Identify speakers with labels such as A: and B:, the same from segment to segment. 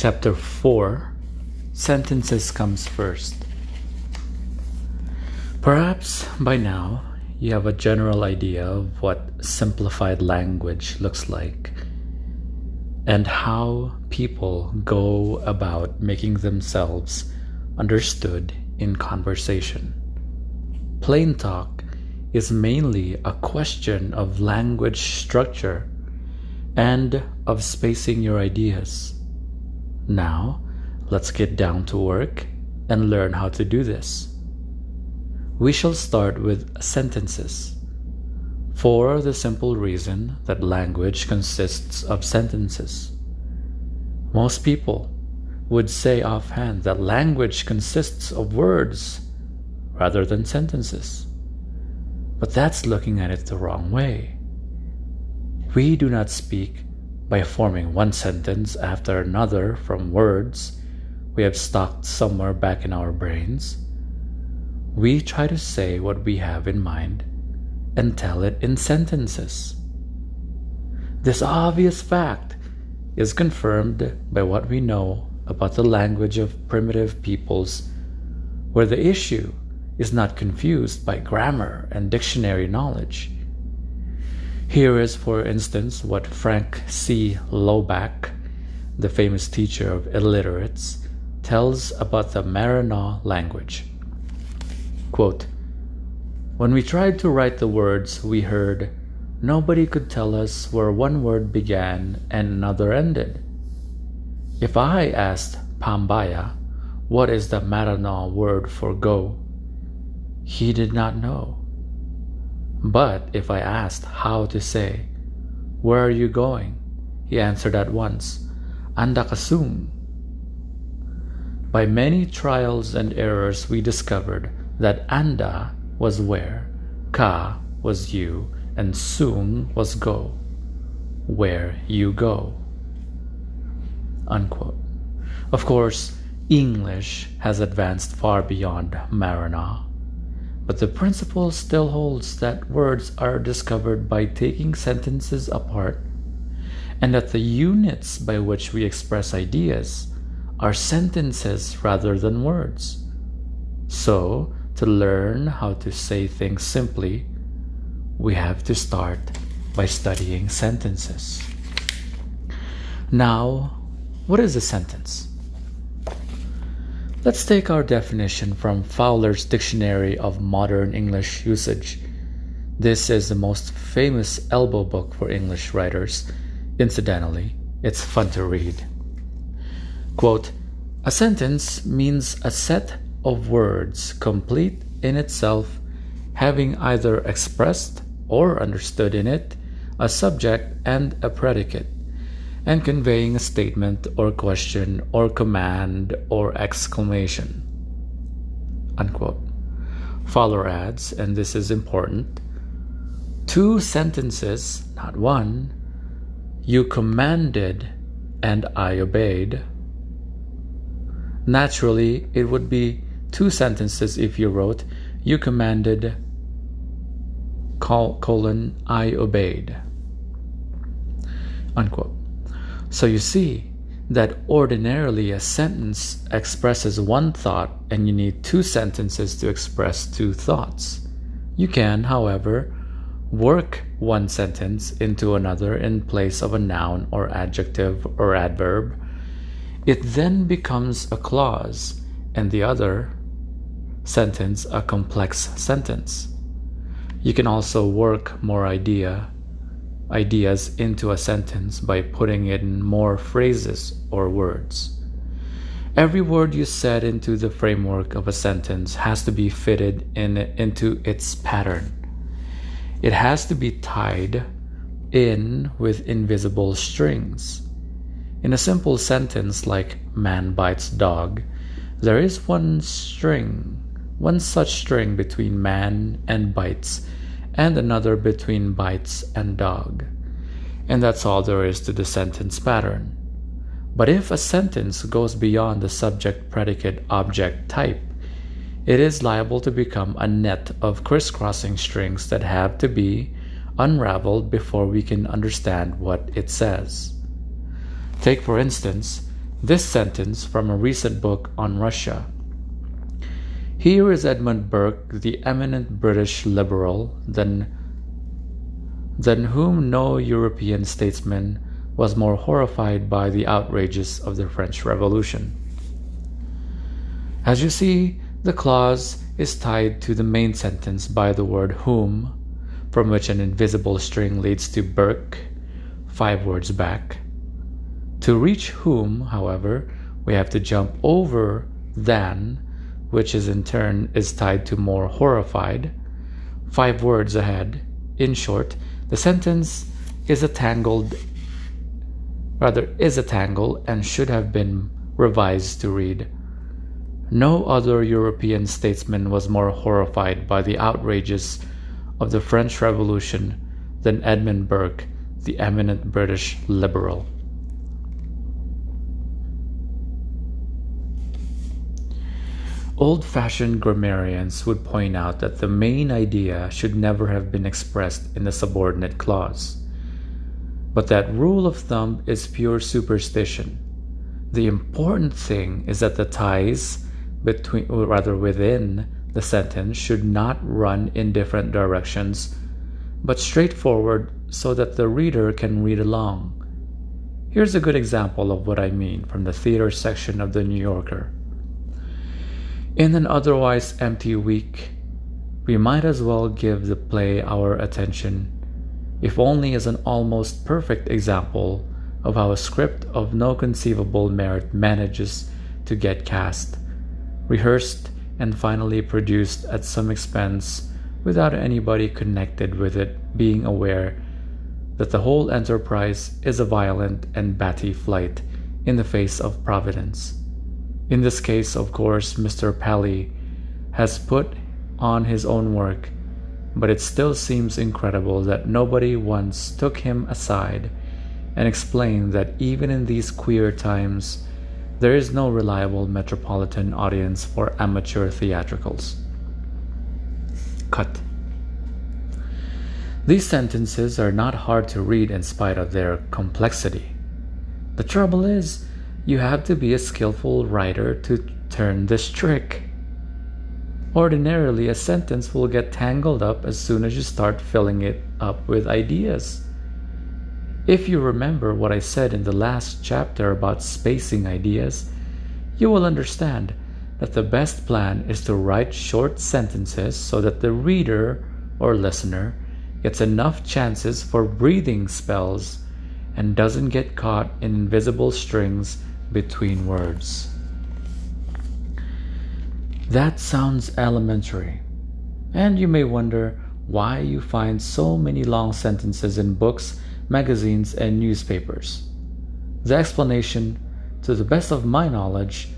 A: Chapter 4 Sentences comes first. Perhaps by now you have a general idea of what simplified language looks like and how people go about making themselves understood in conversation. Plain talk is mainly a question of language structure and of spacing your ideas. Now, let's get down to work and learn how to do this. We shall start with sentences, for the simple reason that language consists of sentences. Most people would say offhand that language consists of words rather than sentences. But that's looking at it the wrong way. We do not speak by forming one sentence after another from words we have stocked somewhere back in our brains. We try to say what we have in mind and tell it in sentences. This obvious fact is confirmed by what we know about the language of primitive peoples, where the issue is not confused by grammar and dictionary knowledge. Here is, for instance, what Frank C. Laubach, the famous teacher of illiterates, tells about the Maranaw language. Quote, when we tried to write the words we heard, nobody could tell us where one word began and another ended. If I asked Pambaya, what is the Maranaw word for go, he did not know. But if I asked how to say, Where are you going? he answered at once, Andakasung. By many trials and errors, we discovered that Anda was where, Ka was you, and Sung was go, where you go. Unquote. Of course, English has advanced far beyond Maranaw, but the principle still holds that words are discovered by taking sentences apart, and that the units by which we express ideas are sentences rather than words. So, to learn how to say things simply, we have to start by studying sentences. Now, what is a sentence? Let's take our definition from Fowler's Dictionary of Modern English Usage. This is the most famous elbow book for English writers. Incidentally, it's fun to read. Quote, a sentence means a set of words complete in itself, having either expressed or understood in it a subject and a predicate, and conveying a statement or question or command or exclamation. Unquote. Fowler adds, and this is important two sentences, not one, you commanded and I obeyed. Naturally, it would be two sentences if you wrote, You commanded, colon, I obeyed. Unquote. So you see that ordinarily a sentence expresses one thought and you need two sentences to express two thoughts. You can, however, work one sentence into another in place of a noun or adjective or adverb. It then becomes a clause, and the other sentence a complex sentence. You can also work more idea ideas into a sentence by putting in more phrases or words. Every word you set into the framework of a sentence has to be fitted in into its pattern. It has to be tied in with invisible strings. In a simple sentence like man bites dog, there is one string one such string between man and bites, and another between bites and dog. And that's all there is to the sentence pattern. But if a sentence goes beyond the subject predicate object type, it is liable to become a net of crisscrossing strings that have to be unraveled before we can understand what it says. Take, for instance, This sentence from a recent book on Russia. Here is Edmund Burke, the eminent British liberal, than, than whom no European statesman was more horrified by the outrages of the French Revolution. As you see, the clause is tied to the main sentence by the word whom, from which an invisible string leads to Burke, five words back. To reach whom, however, we have to jump over than, which is in turn is tied to more horrified, five words ahead. In short, the sentence is a tangled rather is a tangle and should have been revised to read no other European statesman was more horrified by the outrages of the French Revolution than Edmund Burke, the eminent British liberal. Old fashioned grammarians would point out that the main idea should never have been expressed in the subordinate clause. But that rule of thumb is pure superstition. The important thing is that the ties between or rather within the sentence should not run in different directions but straightforward so that the reader can read along. Here's a good example of what I mean from the theater section of the New Yorker. In an otherwise empty week, we might as well give the play our attention, if only as an almost perfect example of how a script of no conceivable merit manages to get cast rehearsed, and finally produced at some expense without anybody connected with it being aware that the whole enterprise is a violent and batty flight in the face of Providence. In this case, of course, Mr. Paley has put on his own work, but it still seems incredible that nobody once took him aside and explained that even in these queer times, there is no reliable metropolitan audience for amateur theatricals. Cut. These sentences are not hard to read in spite of their complexity. The trouble is, you have to be a skillful writer to turn this trick. Ordinarily, a sentence will get tangled up as soon as you start filling it up with ideas. If you remember what I said in the last chapter about spacing ideas, you will understand that the best plan is to write short sentences so that the reader or listener gets enough chances for breathing spells and doesn't get caught in invisible strings between words. That sounds elementary, and you may wonder why you find so many long sentences in books magazines, and newspapers. The explanation, to the best of my knowledge,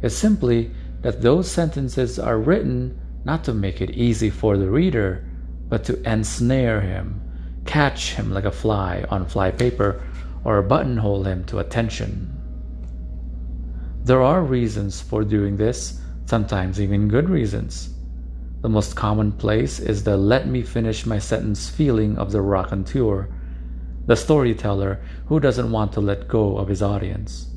A: is simply that those sentences are written not to make it easy for the reader, but to ensnare him, catch him like a fly on fly paper, or buttonhole him to attention. There are reasons for doing this, sometimes even good reasons. The most commonplace is the let me finish my sentence feeling of the raconteur the storyteller who doesn't want to let go of his audience.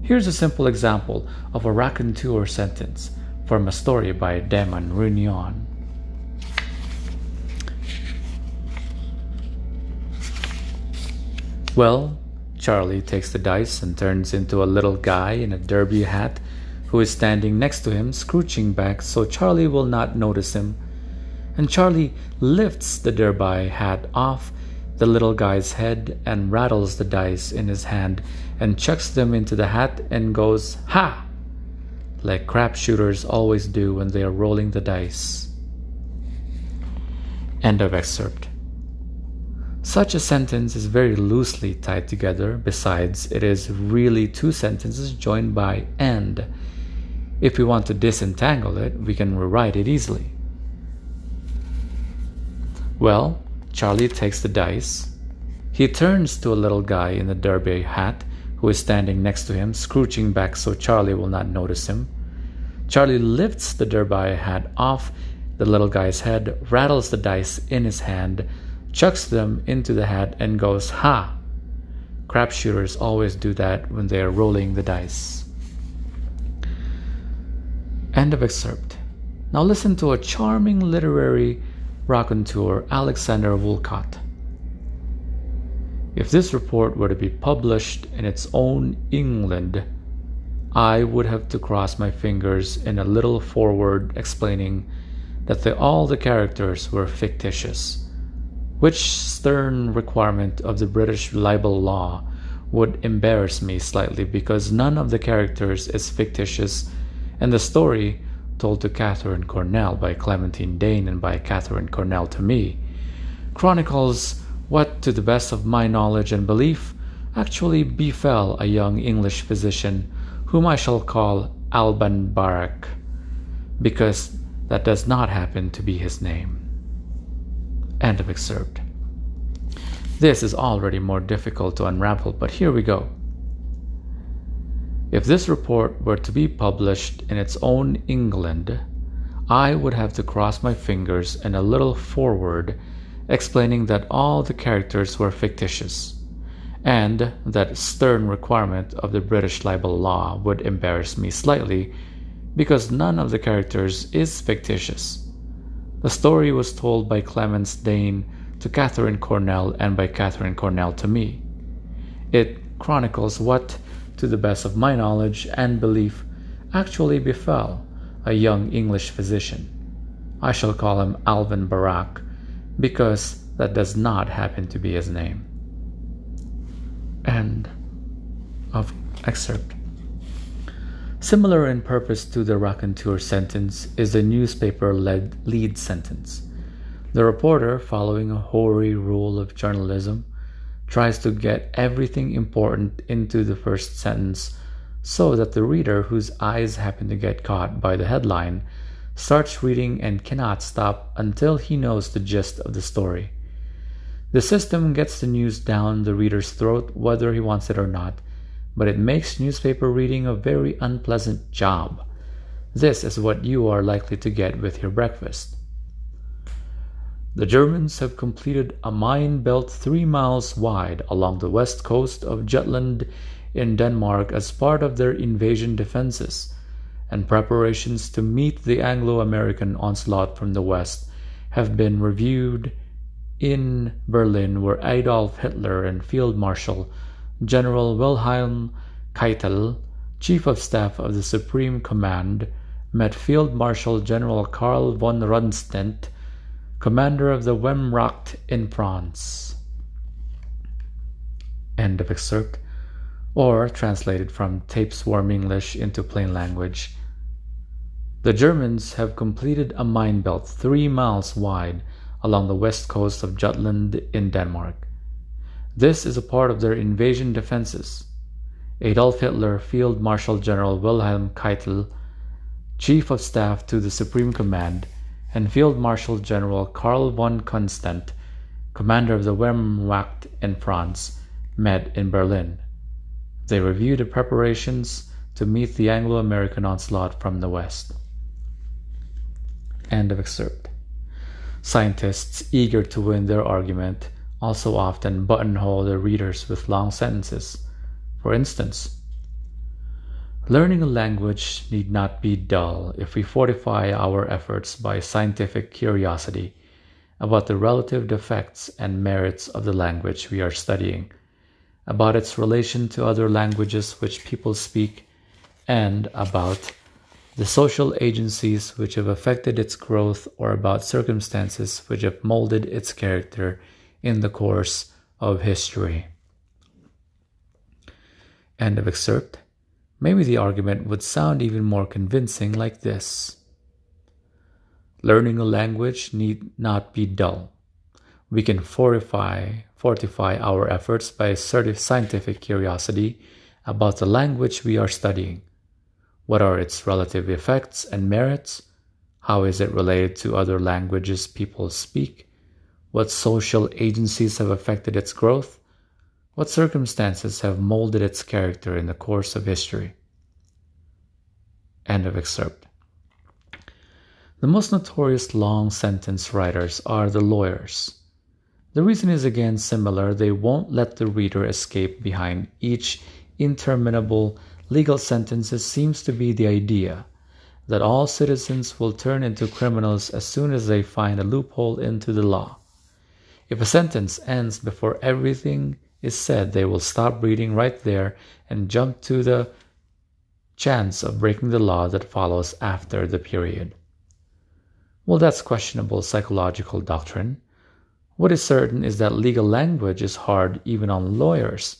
A: Here's a simple example of a raconteur sentence from a story by Damon Runyon. Well, Charlie takes the dice and turns into a little guy in a derby hat who is standing next to him, scrooching back so Charlie will not notice him. And Charlie lifts the derby hat off the little guy's head and rattles the dice in his hand and chucks them into the hat and goes, Ha! Like crap shooters always do when they are rolling the dice. End of excerpt. Such a sentence is very loosely tied together. Besides, it is really two sentences joined by and. If we want to disentangle it, we can rewrite it easily. Well, Charlie takes the dice. He turns to a little guy in a derby hat who is standing next to him, scrooching back so Charlie will not notice him. Charlie lifts the derby hat off the little guy's head, rattles the dice in his hand, chucks them into the hat, and goes, Ha! Crapshooters always do that when they are rolling the dice. End of excerpt. Now listen to a charming literary raconteur, Alexander Woollcott. If this report were to be published in its own England, I would have to cross my fingers in a little foreword explaining that the, all the characters were fictitious which stern requirement of the British libel law would embarrass me slightly because none of the characters is fictitious, and the story, told to Katharine Cornell by Clementine Dane and by Katharine Cornell to me, chronicles what, to the best of my knowledge and belief, actually befell a young English physician whom I shall call Alban Barak, because that does not happen to be his name. End of excerpt. This is already more difficult to unravel, but here we go. If this report were to be published in its own England, I would have to cross my fingers and a little foreword explaining that all the characters were fictitious, and that stern requirement of the British libel law would embarrass me slightly because none of the characters is fictitious. The story was told by Clemence Dane to Katharine Cornell and by Katharine Cornell to me. It chronicles what, to the best of my knowledge and belief, actually befell a young English physician. I shall call him Alvin Barak because that does not happen to be his name. End of excerpt. Similar in purpose to the raconteur sentence is the newspaper led lead sentence. The reporter, following a hoary rule of journalism, tries to get everything important into the first sentence so that the reader, whose eyes happen to get caught by the headline, starts reading and cannot stop until he knows the gist of the story. The system gets the news down the reader's throat whether he wants it or not, but it makes newspaper reading a very unpleasant job. This is what you are likely to get with your breakfast. The Germans have completed a mine belt three miles wide along the west coast of Jutland in Denmark as part of their invasion defenses, and preparations to meet the Anglo American onslaught from the west have been reviewed in Berlin, where Adolf Hitler and Field Marshal General Wilhelm Keitel, Chief of Staff of the Supreme Command, met Field Marshal General Karl von Rundstedt, commander of the Wehrmacht in France. End of excerpt, or translated from Tapeworm English into plain language. The Germans have completed a mine belt three miles wide along the west coast of Jutland in Denmark. This is a part of their invasion defenses. Adolf Hitler, Field Marshal General Wilhelm Keitel, Chief of Staff to the Supreme Command, and Field Marshal General Karl von Rundstedt, commander of the Wehrmacht in France, met in Berlin. They reviewed the preparations to meet the Anglo American onslaught from the West. End of excerpt. Scientists, eager to win their argument, also often buttonhole their readers with long sentences. For instance, learning a language need not be dull if we fortify our efforts by scientific curiosity about the relative defects and merits of the language we are studying, about its relation to other languages which people speak, and about the social agencies which have affected its growth or about circumstances which have molded its character in the course of history. End of excerpt. Maybe the argument would sound even more convincing like this Learning a language need not be dull. We can fortify, fortify our efforts by assertive scientific curiosity about the language we are studying. What are its relative effects and merits? How is it related to other languages people speak? What social agencies have affected its growth? What circumstances have molded its character in the course of history? End of excerpt. The most notorious long sentence writers are the lawyers. The reason is again similar. They won't let the reader escape behind each interminable legal sentences seems to be the idea that all citizens will turn into criminals as soon as they find a loophole into the law. If a sentence ends before everything is said, they will stop reading right there and jump to the chance of breaking the law that follows after the period. Well, that's questionable psychological doctrine. What is certain is that legal language is hard even on lawyers.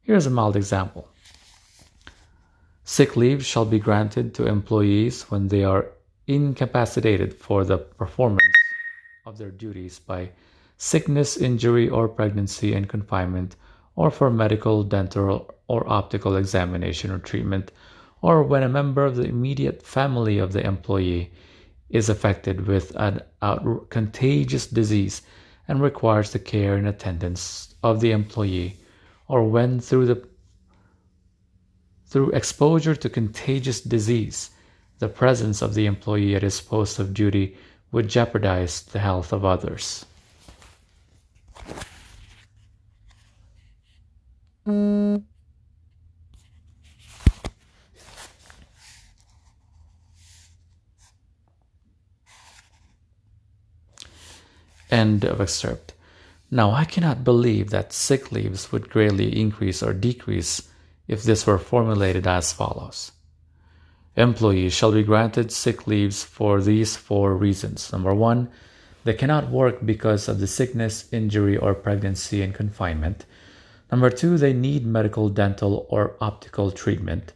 A: Here's a mild example. Sick leave shall be granted to employees when they are incapacitated for the performance of their duties by sickness, injury, or pregnancy and confinement, or for medical, dental, or optical examination or treatment, or when a member of the immediate family of the employee is affected with an out- contagious disease and requires the care and attendance of the employee, or when through the through exposure to contagious disease, the presence of the employee at his post of duty would jeopardize the health of others. Mm. End of excerpt. Now, I cannot believe that sick leaves would greatly increase or decrease if this were formulated as follows Employees shall be granted sick leaves for these four reasons. Number one, they cannot work because of the sickness, injury, or pregnancy and confinement. Number two, they need medical, dental, or optical treatment.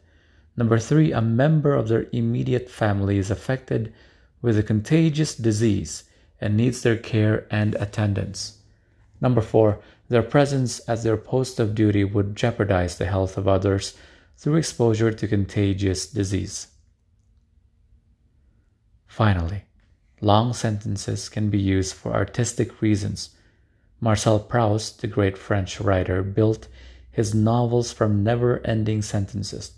A: Number three, a member of their immediate family is affected with a contagious disease and needs their care and attendance. Number four, their presence at their post of duty would jeopardize the health of others through exposure to contagious disease. Finally, long sentences can be used for artistic reasons. Marcel Proust, the great French writer, built his novels from never ending sentences,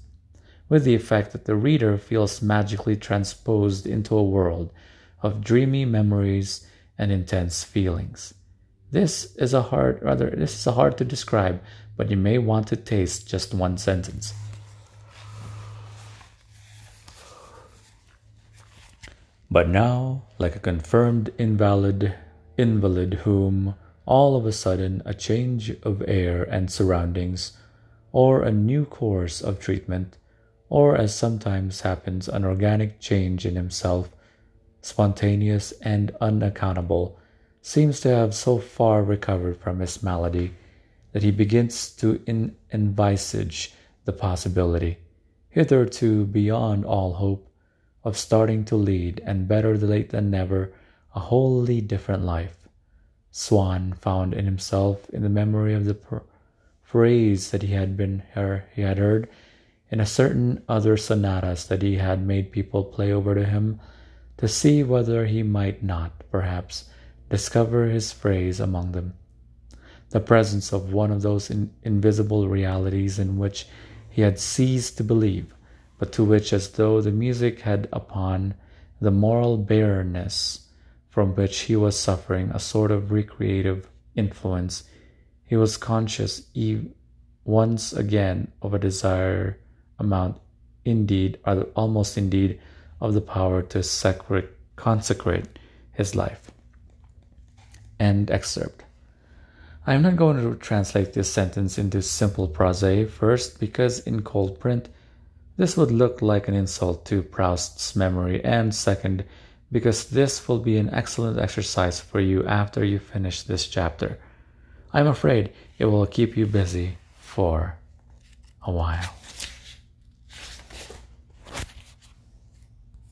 A: with the effect that the reader feels magically transposed into a world of dreamy memories and intense feelings. This is a hard, rather, this is a hard to describe, but you may want to taste just one sentence. But now, like a confirmed invalid, invalid whom all of a sudden a change of air and surroundings, or a new course of treatment, or as sometimes happens, an organic change in himself, spontaneous and unaccountable, seems to have so far recovered from his malady that he begins to in- envisage the possibility, hitherto beyond all hope, of starting to lead, and better late than never, a wholly different life. Swann found in himself in the memory of the phrase that he had been he had heard in a certain other sonatas that he had made people play over to him to see whether he might not, perhaps, discover his phrase among them. The presence of one of those in- invisible realities in which he had ceased to believe, but to which, as though the music had upon the moral barrenness from which he was suffering a sort of recreative influence, he was conscious once again of a desire amount, indeed, or almost indeed, of the power to consecrate his life. End excerpt. I am not going to translate this sentence into simple prose, first, because in cold print, this would look like an insult to Proust's memory, and second, because this will be an excellent exercise for you after you finish this chapter. I'm afraid it will keep you busy for a while.